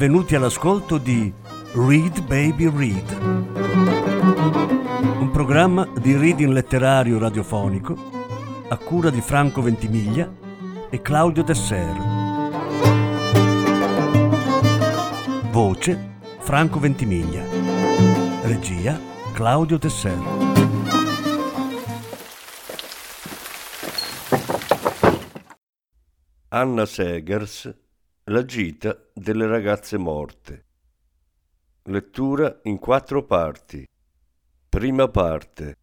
benvenuti all'ascolto di Read Baby Read, un programma di reading letterario radiofonico a cura di Franco Ventimiglia e Claudio Desser. Voce Franco Ventimiglia. Regia Claudio Desser. Anna Segers La gita delle ragazze morte. Lettura in quattro parti. Prima parte.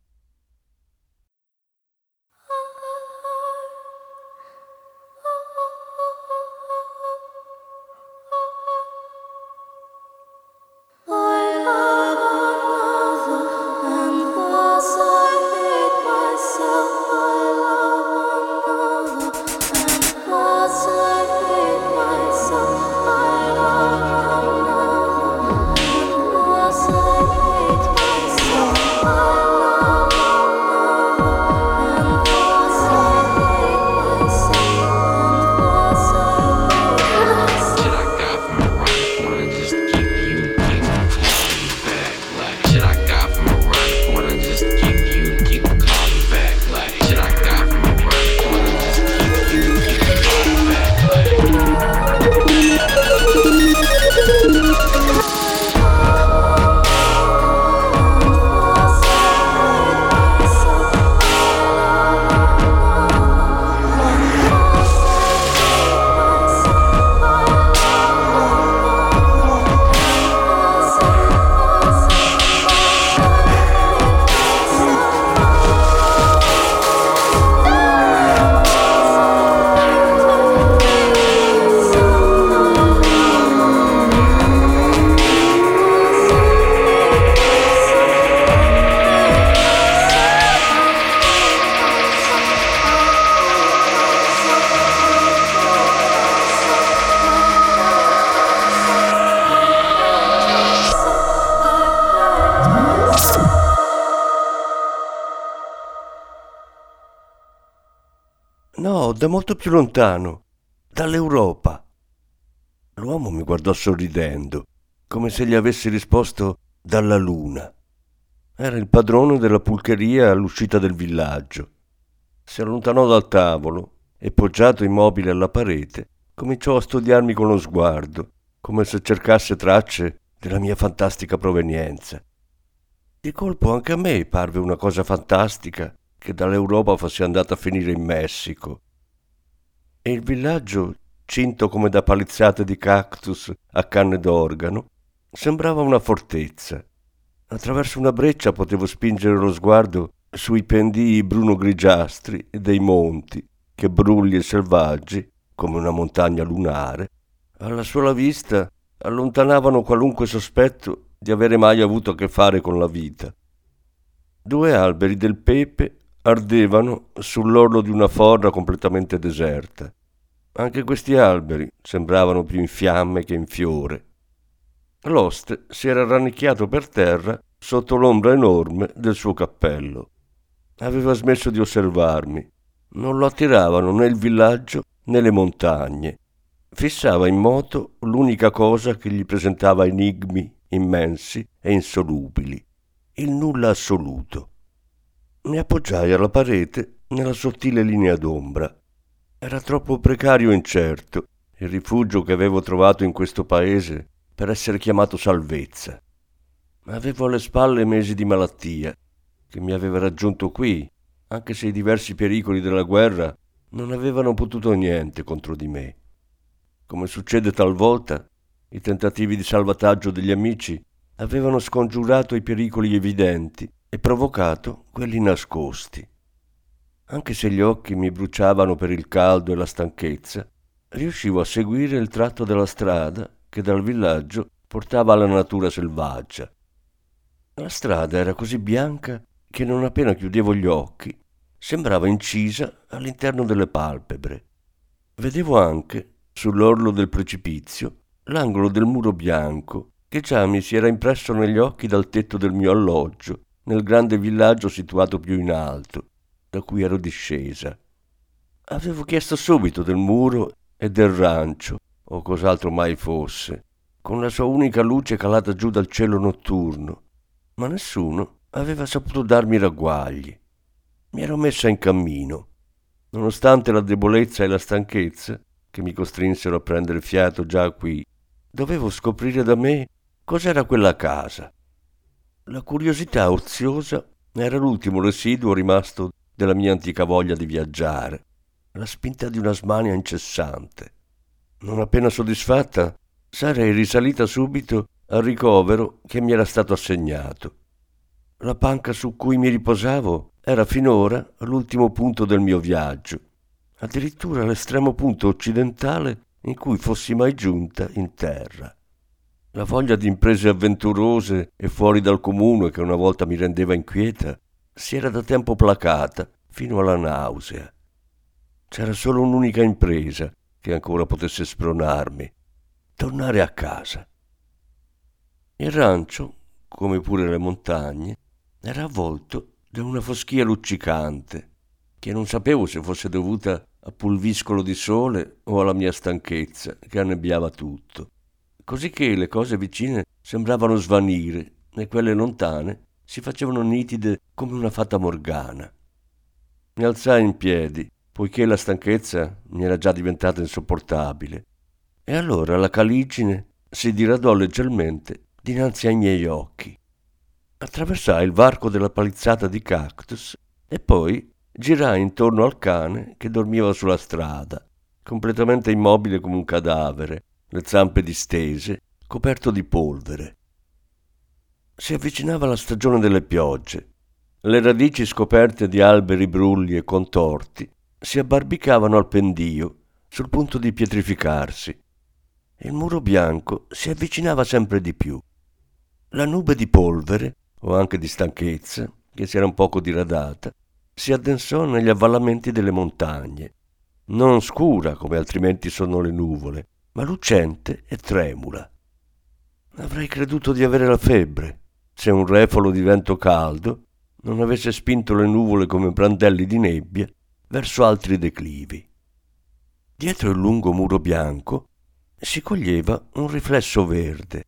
Da molto più lontano, dall'Europa. L'uomo mi guardò sorridendo, come se gli avessi risposto dalla luna. Era il padrone della pulcheria all'uscita del villaggio. Si allontanò dal tavolo e, poggiato immobile alla parete, cominciò a studiarmi con lo sguardo, come se cercasse tracce della mia fantastica provenienza. Di colpo anche a me parve una cosa fantastica che dall'Europa fosse andata a finire in Messico. E il villaggio, cinto come da palizzate di cactus a canne d'organo, sembrava una fortezza. Attraverso una breccia potevo spingere lo sguardo sui pendii bruno-grigiastri dei monti, che brulli e selvaggi, come una montagna lunare, alla sola vista allontanavano qualunque sospetto di avere mai avuto a che fare con la vita. Due alberi del pepe ardevano sull'orlo di una forra completamente deserta. Anche questi alberi sembravano più in fiamme che in fiore. L'oste si era rannicchiato per terra sotto l'ombra enorme del suo cappello. Aveva smesso di osservarmi. Non lo attiravano né il villaggio né le montagne. Fissava in moto l'unica cosa che gli presentava enigmi immensi e insolubili, il nulla assoluto. Mi appoggiai alla parete nella sottile linea d'ombra. Era troppo precario e incerto il rifugio che avevo trovato in questo paese per essere chiamato salvezza. Avevo alle spalle mesi di malattia che mi aveva raggiunto qui, anche se i diversi pericoli della guerra non avevano potuto niente contro di me. Come succede talvolta, i tentativi di salvataggio degli amici avevano scongiurato i pericoli evidenti e provocato quelli nascosti. Anche se gli occhi mi bruciavano per il caldo e la stanchezza, riuscivo a seguire il tratto della strada che dal villaggio portava alla natura selvaggia. La strada era così bianca che non appena chiudevo gli occhi sembrava incisa all'interno delle palpebre. Vedevo anche, sull'orlo del precipizio, l'angolo del muro bianco che già mi si era impresso negli occhi dal tetto del mio alloggio nel grande villaggio situato più in alto, da cui ero discesa. Avevo chiesto subito del muro e del rancio, o cos'altro mai fosse, con la sua unica luce calata giù dal cielo notturno, ma nessuno aveva saputo darmi ragguagli. Mi ero messa in cammino. Nonostante la debolezza e la stanchezza, che mi costrinsero a prendere fiato già qui, dovevo scoprire da me cos'era quella casa. La curiosità oziosa era l'ultimo residuo rimasto della mia antica voglia di viaggiare, la spinta di una smania incessante. Non appena soddisfatta, sarei risalita subito al ricovero che mi era stato assegnato. La panca su cui mi riposavo era finora l'ultimo punto del mio viaggio, addirittura l'estremo punto occidentale in cui fossi mai giunta in terra. La voglia di imprese avventurose e fuori dal comune che una volta mi rendeva inquieta si era da tempo placata fino alla nausea. C'era solo un'unica impresa che ancora potesse spronarmi, tornare a casa. Il rancio, come pure le montagne, era avvolto da una foschia luccicante, che non sapevo se fosse dovuta a pulviscolo di sole o alla mia stanchezza che annebbiava tutto, così che le cose vicine sembravano svanire e quelle lontane si facevano nitide come una fata morgana. Mi alzai in piedi, poiché la stanchezza mi era già diventata insopportabile, e allora la caligine si diradò leggermente dinanzi ai miei occhi. Attraversai il varco della palizzata di cactus e poi girai intorno al cane che dormiva sulla strada, completamente immobile come un cadavere, le zampe distese, coperto di polvere. Si avvicinava la stagione delle piogge. Le radici scoperte di alberi brulli e contorti si abbarbicavano al pendio, sul punto di pietrificarsi. Il muro bianco si avvicinava sempre di più. La nube di polvere, o anche di stanchezza, che si era un poco diradata, si addensò negli avvallamenti delle montagne, non scura come altrimenti sono le nuvole, ma lucente e tremula. Avrei creduto di avere la febbre, se un refolo di vento caldo non avesse spinto le nuvole come brandelli di nebbia verso altri declivi. Dietro il lungo muro bianco si coglieva un riflesso verde.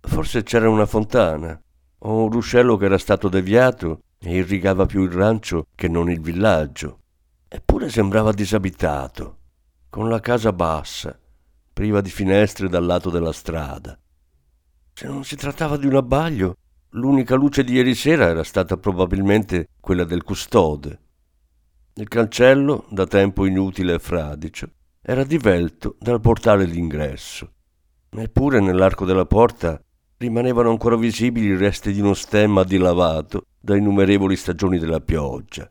Forse c'era una fontana o un ruscello che era stato deviato e irrigava più il rancio che non il villaggio. Eppure sembrava disabitato, con la casa bassa, priva di finestre dal lato della strada. Se non si trattava di un abbaglio, l'unica luce di ieri sera era stata probabilmente quella del custode. Il cancello, da tempo inutile e fradicio, era divelto dal portale d'ingresso. Eppure nell'arco della porta rimanevano ancora visibili i resti di uno stemma dilavato da innumerevoli stagioni della pioggia.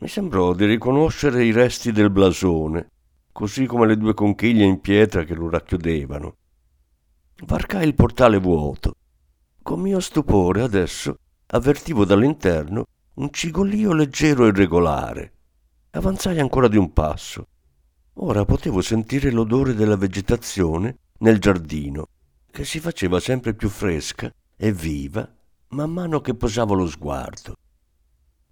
Mi sembrò di riconoscere i resti del blasone, così come le due conchiglie in pietra che lo racchiudevano. Varcai il portale vuoto. Con mio stupore adesso avvertivo dall'interno un cigolio leggero e regolare. Avanzai ancora di un passo. Ora potevo sentire l'odore della vegetazione nel giardino che si faceva sempre più fresca e viva man mano che posavo lo sguardo.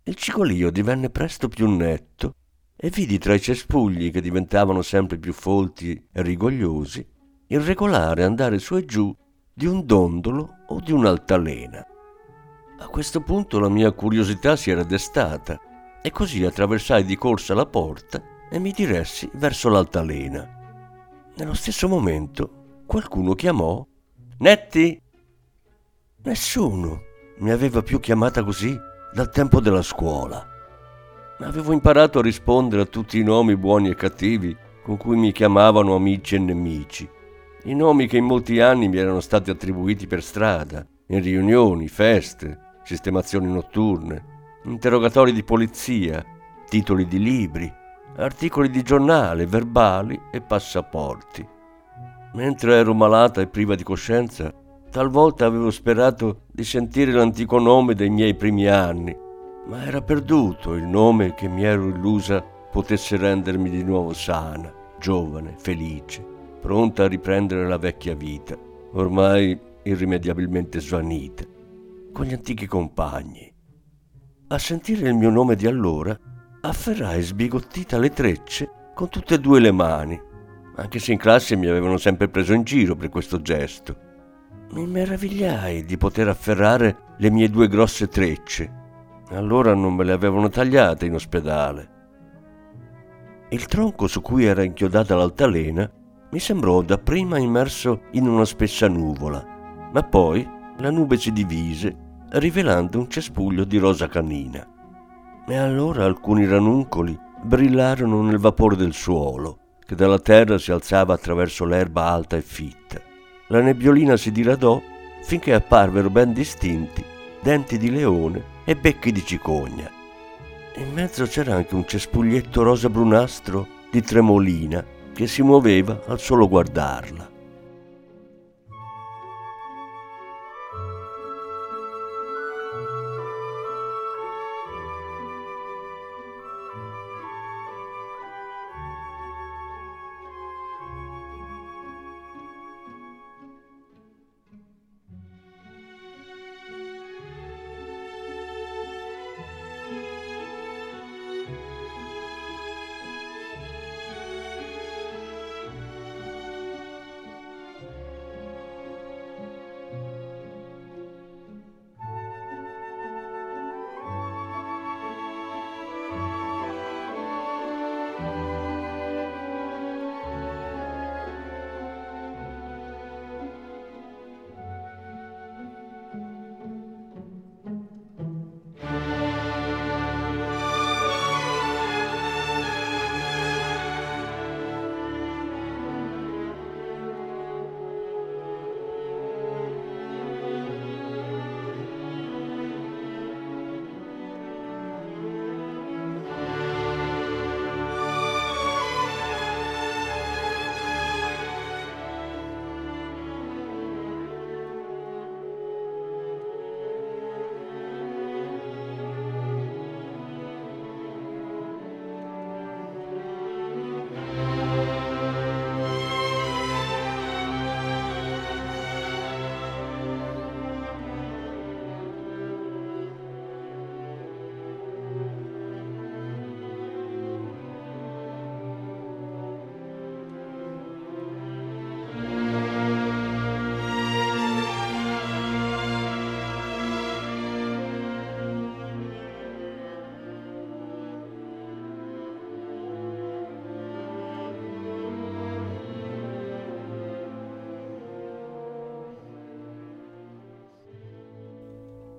Il cigolio divenne presto più netto e vidi tra i cespugli che diventavano sempre più folti e rigogliosi il regolare andare su e giù di un dondolo o di un'altalena. A questo punto la mia curiosità si era destata e così attraversai di corsa la porta e mi diressi verso l'altalena. Nello stesso momento qualcuno chiamò Netti? Nessuno mi aveva più chiamata così dal tempo della scuola. Avevo imparato a rispondere a tutti i nomi buoni e cattivi con cui mi chiamavano amici e nemici, i nomi che in molti anni mi erano stati attribuiti per strada, in riunioni, feste, sistemazioni notturne, interrogatori di polizia, titoli di libri, articoli di giornale, verbali e passaporti. Mentre ero malata e priva di coscienza, talvolta avevo sperato di sentire l'antico nome dei miei primi anni, ma era perduto il nome che mi ero illusa potesse rendermi di nuovo sana, giovane, felice, pronta a riprendere la vecchia vita, ormai irrimediabilmente svanita, con gli antichi compagni. A sentire il mio nome di allora, afferrai sbigottita le trecce con tutte e due le mani anche se in classe mi avevano sempre preso in giro per questo gesto. Mi meravigliai di poter afferrare le mie due grosse trecce. Allora non me le avevano tagliate in ospedale. Il tronco su cui era inchiodata l'altalena mi sembrò dapprima immerso in una spessa nuvola, ma poi la nube si divise, rivelando un cespuglio di rosa canina. E allora alcuni ranuncoli brillarono nel vapore del suolo, che dalla terra si alzava attraverso l'erba alta e fitta. La nebbiolina si diradò finché apparvero ben distinti denti di leone e becchi di cicogna. In mezzo c'era anche un cespuglietto rosa brunastro di tremolina che si muoveva al solo guardarla.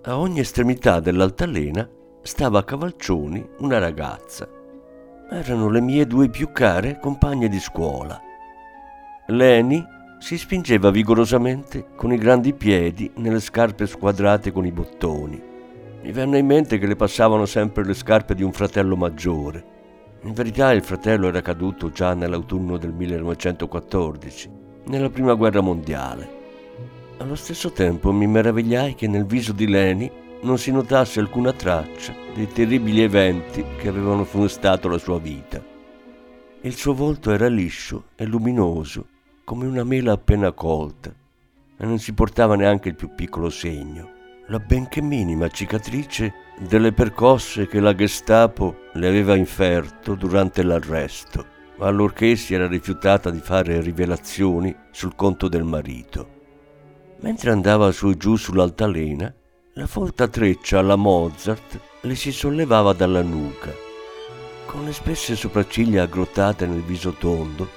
A ogni estremità dell'altalena stava a cavalcioni una ragazza. Erano le mie due più care compagne di scuola. Leni si spingeva vigorosamente con i grandi piedi nelle scarpe squadrate con i bottoni. Mi venne in mente che le passavano sempre le scarpe di un fratello maggiore. In verità il fratello era caduto già nell'autunno del 1914, nella prima guerra mondiale. Allo stesso tempo mi meravigliai che nel viso di Leni non si notasse alcuna traccia dei terribili eventi che avevano funestato la sua vita. Il suo volto era liscio e luminoso, come una mela appena colta, e non si portava neanche il più piccolo segno, la benché minima cicatrice delle percosse che la Gestapo le aveva inferto durante l'arresto, allorché si era rifiutata di fare rivelazioni sul conto del marito. Mentre andava su e giù sull'altalena, la folta treccia alla Mozart le si sollevava dalla nuca. Con le spesse sopracciglia aggrottate nel viso tondo,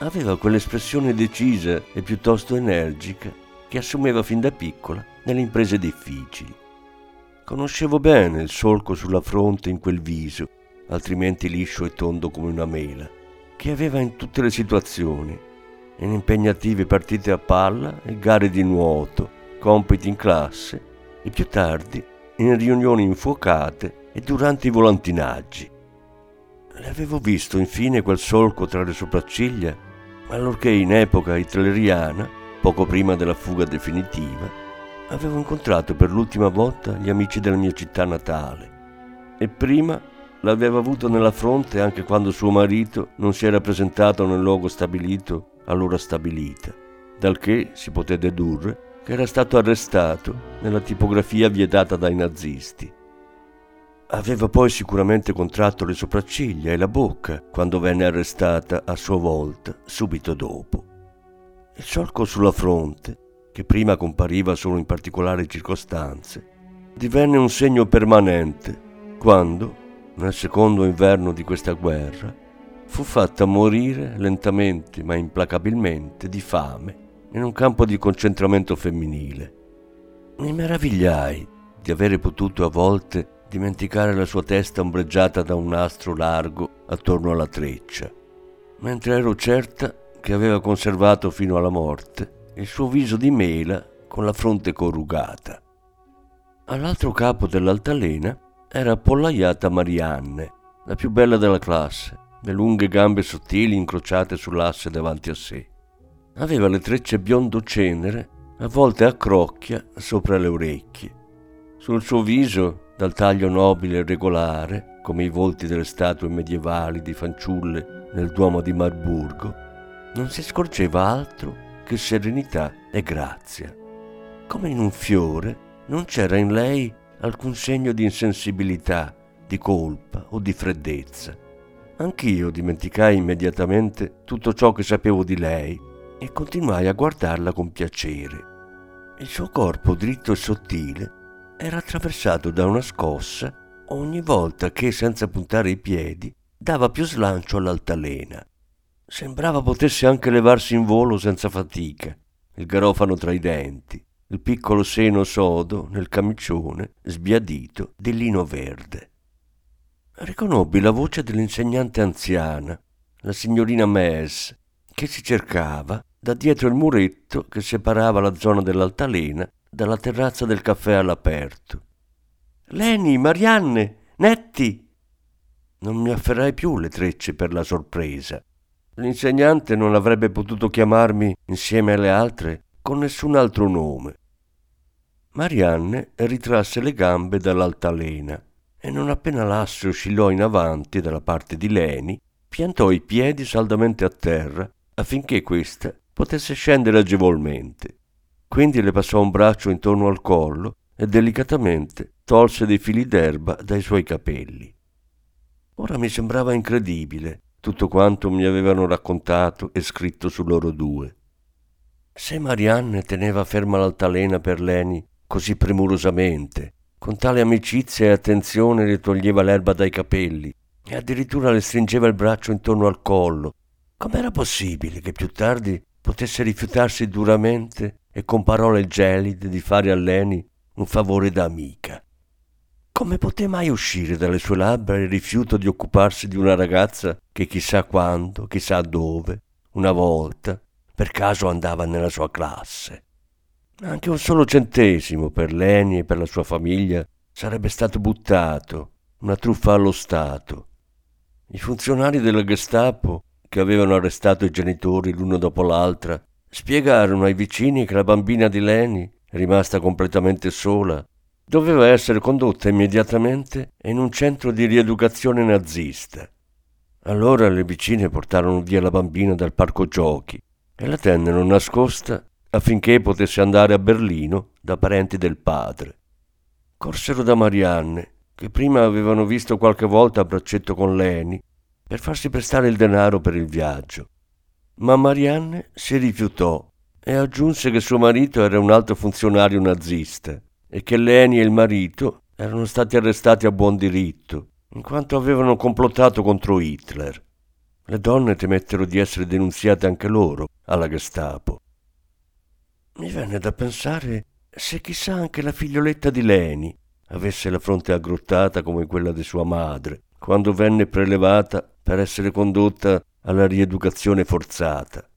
aveva quell'espressione decisa e piuttosto energica che assumeva fin da piccola nelle imprese difficili. Conoscevo bene il solco sulla fronte in quel viso, altrimenti liscio e tondo come una mela, che aveva in tutte le situazioni in impegnative partite a palla e gare di nuoto, compiti in classe e più tardi in riunioni infuocate e durante i volantinaggi. Le avevo visto infine quel solco tra le sopracciglia, allorché in epoca hitleriana, poco prima della fuga definitiva, avevo incontrato per l'ultima volta gli amici della mia città natale e prima l'aveva avuto nella fronte anche quando suo marito non si era presentato nel luogo stabilito allora stabilita, dal che si poté dedurre che era stato arrestato nella tipografia vietata dai nazisti. Aveva poi sicuramente contratto le sopracciglia e la bocca quando venne arrestata a sua volta subito dopo. Il solco sulla fronte, che prima compariva solo in particolari circostanze, divenne un segno permanente quando, nel secondo inverno di questa guerra, fu fatta morire lentamente ma implacabilmente di fame in un campo di concentramento femminile. Mi meravigliai di avere potuto a volte dimenticare la sua testa ombreggiata da un nastro largo attorno alla treccia, mentre ero certa che aveva conservato fino alla morte il suo viso di mela con la fronte corrugata. All'altro capo dell'altalena era appollaiata Marianne, la più bella della classe, le lunghe gambe sottili incrociate sull'asse davanti a sé. Aveva le trecce biondo cenere, avvolte a crocchia sopra le orecchie. Sul suo viso dal taglio nobile e regolare, come i volti delle statue medievali di fanciulle nel Duomo di Marburgo, non si scorgeva altro che serenità e grazia. Come in un fiore, non c'era in lei alcun segno di insensibilità, di colpa o di freddezza. Anch'io dimenticai immediatamente tutto ciò che sapevo di lei e continuai a guardarla con piacere. Il suo corpo dritto e sottile era attraversato da una scossa ogni volta che, senza puntare i piedi, dava più slancio all'altalena. Sembrava potesse anche levarsi in volo senza fatica, il garofano tra i denti, il piccolo seno sodo nel camicione sbiadito di lino verde. Riconobbi la voce dell'insegnante anziana, la signorina Mes, che si cercava da dietro il muretto che separava la zona dell'altalena dalla terrazza del caffè all'aperto. Leni, Marianne, Netti! Non mi afferrai più le trecce per la sorpresa. L'insegnante non avrebbe potuto chiamarmi insieme alle altre con nessun altro nome. Marianne ritrasse le gambe dall'altalena e non appena l'asse oscillò in avanti dalla parte di Leni, piantò i piedi saldamente a terra affinché questa potesse scendere agevolmente. Quindi le passò un braccio intorno al collo e delicatamente tolse dei fili d'erba dai suoi capelli. Ora mi sembrava incredibile tutto quanto mi avevano raccontato e scritto su loro due. Se Marianne teneva ferma l'altalena per Leni così premurosamente, con tale amicizia e attenzione le toglieva l'erba dai capelli e addirittura le stringeva il braccio intorno al collo, com'era possibile che più tardi potesse rifiutarsi duramente e con parole gelide di fare a Leni un favore da amica. Come poté mai uscire dalle sue labbra il rifiuto di occuparsi di una ragazza che chissà quando, chissà dove, una volta, per caso andava nella sua classe? Anche un solo centesimo per Leni e per la sua famiglia sarebbe stato buttato, una truffa allo Stato. I funzionari della Gestapo, che avevano arrestato i genitori l'uno dopo l'altra, Spiegarono ai vicini che la bambina di Leni, rimasta completamente sola, doveva essere condotta immediatamente in un centro di rieducazione nazista. Allora le vicine portarono via la bambina dal parco giochi e la tennero nascosta affinché potesse andare a Berlino da parenti del padre. Corsero da Marianne, che prima avevano visto qualche volta a braccetto con Leni, per farsi prestare il denaro per il viaggio ma Marianne si rifiutò e aggiunse che suo marito era un alto funzionario nazista e che Leni e il marito erano stati arrestati a buon diritto, in quanto avevano complottato contro Hitler. Le donne temettero di essere denunziate anche loro alla Gestapo. Mi venne da pensare se chissà anche la figlioletta di Leni avesse la fronte aggrottata come quella di sua madre, quando venne prelevata per essere condotta alla rieducazione forzata.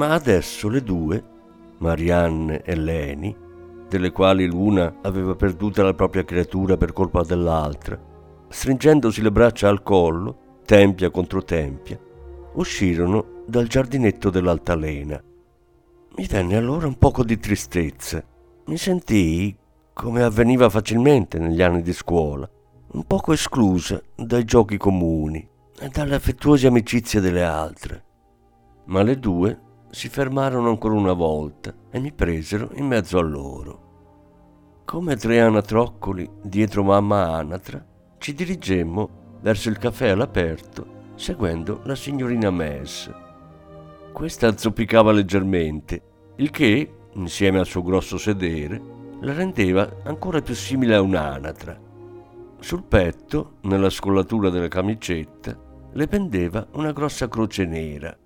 Ma adesso le due, Marianne e Leni, delle quali l'una aveva perduta la propria creatura per colpa dell'altra, stringendosi le braccia al collo, tempia contro tempia, uscirono dal giardinetto dell'altalena. Mi venne allora un poco di tristezza. Mi sentii, come avveniva facilmente negli anni di scuola, un poco esclusa dai giochi comuni e dalle affettuose amicizie delle altre. Ma le due si fermarono ancora una volta e mi presero in mezzo a loro. Come tre anatroccoli dietro mamma Anatra, ci dirigemmo verso il caffè all'aperto seguendo la signorina Mess. Questa zoppicava leggermente, il che, insieme al suo grosso sedere, la rendeva ancora più simile a un'anatra. Sul petto, nella scollatura della camicetta, le pendeva una grossa croce nera.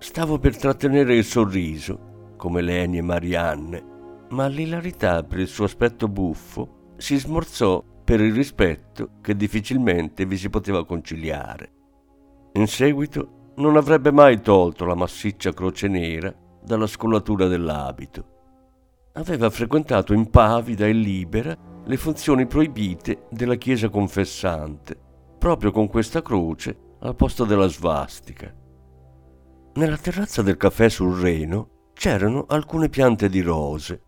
Stavo per trattenere il sorriso, come Leni e Marianne, ma l'ilarità per il suo aspetto buffo si smorzò per il rispetto che difficilmente vi si poteva conciliare. In seguito non avrebbe mai tolto la massiccia croce nera dalla scollatura dell'abito. Aveva frequentato impavida e libera le funzioni proibite della Chiesa confessante, proprio con questa croce al posto della svastica. Nella terrazza del caffè sul Reno c'erano alcune piante di rose.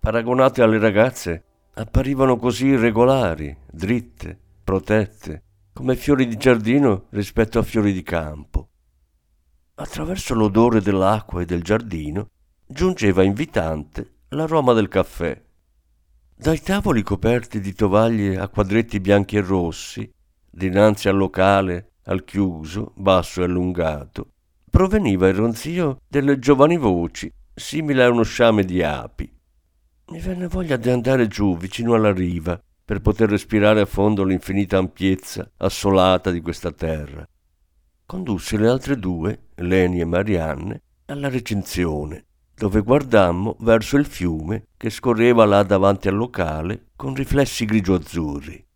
Paragonate alle ragazze, apparivano così irregolari, dritte, protette, come fiori di giardino rispetto a fiori di campo. Attraverso l'odore dell'acqua e del giardino giungeva invitante l'aroma del caffè. Dai tavoli coperti di tovaglie a quadretti bianchi e rossi, dinanzi al locale, al chiuso, basso e allungato, proveniva il ronzio delle giovani voci, simile a uno sciame di api. Mi venne voglia di andare giù vicino alla riva per poter respirare a fondo l'infinita ampiezza assolata di questa terra. Condusse le altre due, Leni e Marianne, alla recinzione, dove guardammo verso il fiume che scorreva là davanti al locale con riflessi grigio-azzurri.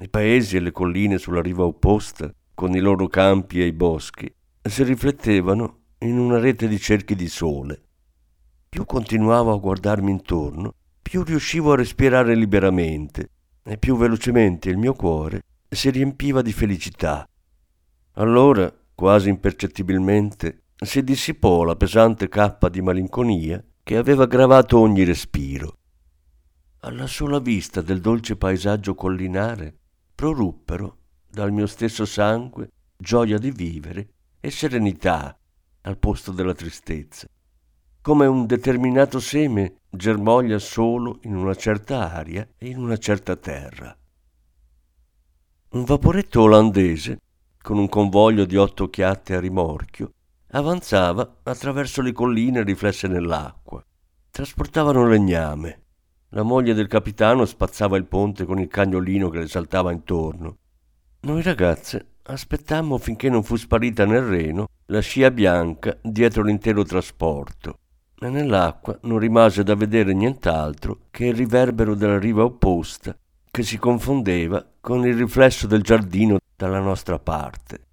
I paesi e le colline sulla riva opposta, con i loro campi e i boschi, si riflettevano in una rete di cerchi di sole. Più continuavo a guardarmi intorno, più riuscivo a respirare liberamente e più velocemente il mio cuore si riempiva di felicità. Allora, quasi impercettibilmente, si dissipò la pesante cappa di malinconia che aveva gravato ogni respiro. Alla sola vista del dolce paesaggio collinare proruppero dal mio stesso sangue gioia di vivere e serenità al posto della tristezza come un determinato seme germoglia solo in una certa aria e in una certa terra. Un vaporetto olandese, con un convoglio di otto chiatte a rimorchio, avanzava attraverso le colline riflesse nell'acqua. Trasportavano legname. La moglie del capitano spazzava il ponte con il cagnolino che le saltava intorno. Noi ragazze aspettammo finché non fu sparita nel Reno la scia bianca dietro l'intero trasporto e nell'acqua non rimase da vedere nient'altro che il riverbero della riva opposta che si confondeva con il riflesso del giardino dalla nostra parte.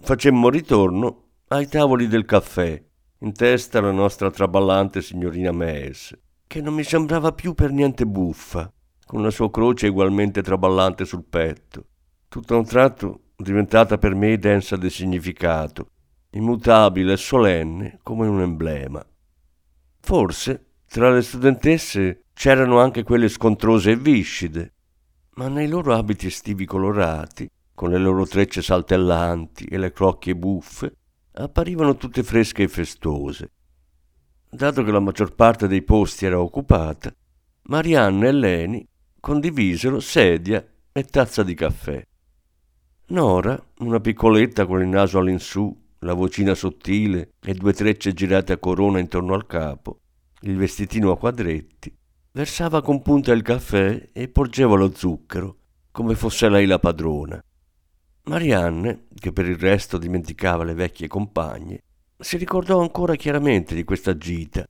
Facemmo ritorno ai tavoli del caffè, in testa la nostra traballante signorina Mees, che non mi sembrava più per niente buffa, con la sua croce ugualmente traballante sul petto, tutto a un tratto diventata per me densa di significato, immutabile e solenne come un emblema. Forse tra le studentesse c'erano anche quelle scontrose e viscide, ma nei loro abiti estivi colorati, con le loro trecce saltellanti e le crocchie buffe, apparivano tutte fresche e festose. Dato che la maggior parte dei posti era occupata, Marianne e Leni condivisero sedia e tazza di caffè. Nora, una piccoletta con il naso all'insù la vocina sottile e due trecce girate a corona intorno al capo, il vestitino a quadretti, versava con punta il caffè e porgeva lo zucchero, come fosse lei la padrona. Marianne, che per il resto dimenticava le vecchie compagne, si ricordò ancora chiaramente di questa gita,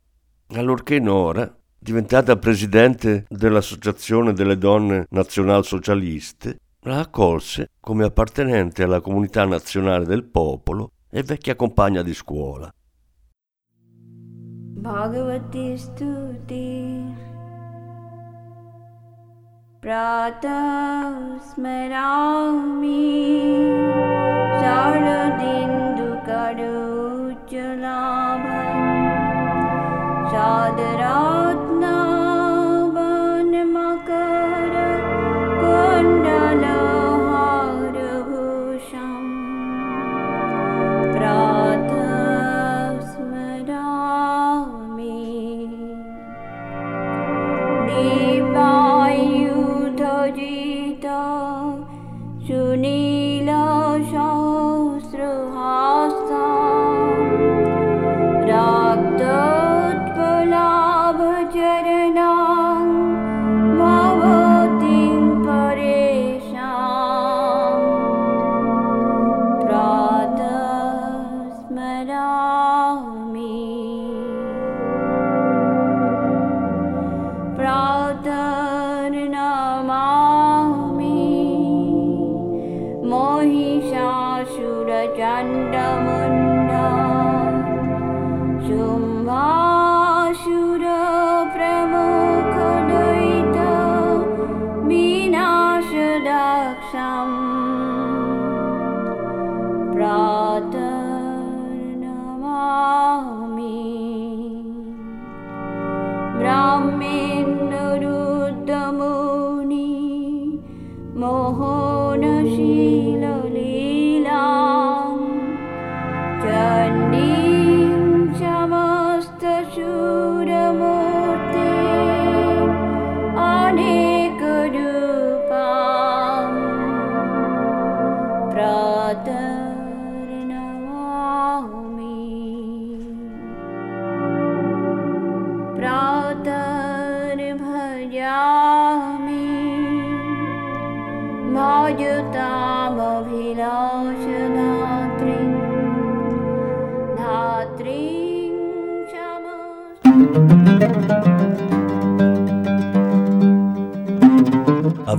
allorché Nora, diventata presidente dell'Associazione delle donne nazionalsocialiste, la accolse come appartenente alla comunità nazionale del popolo e vecchia compagna di scuola. Bhagavati Stuti Prata Smerami Saradindu Karuchalabha Sadarami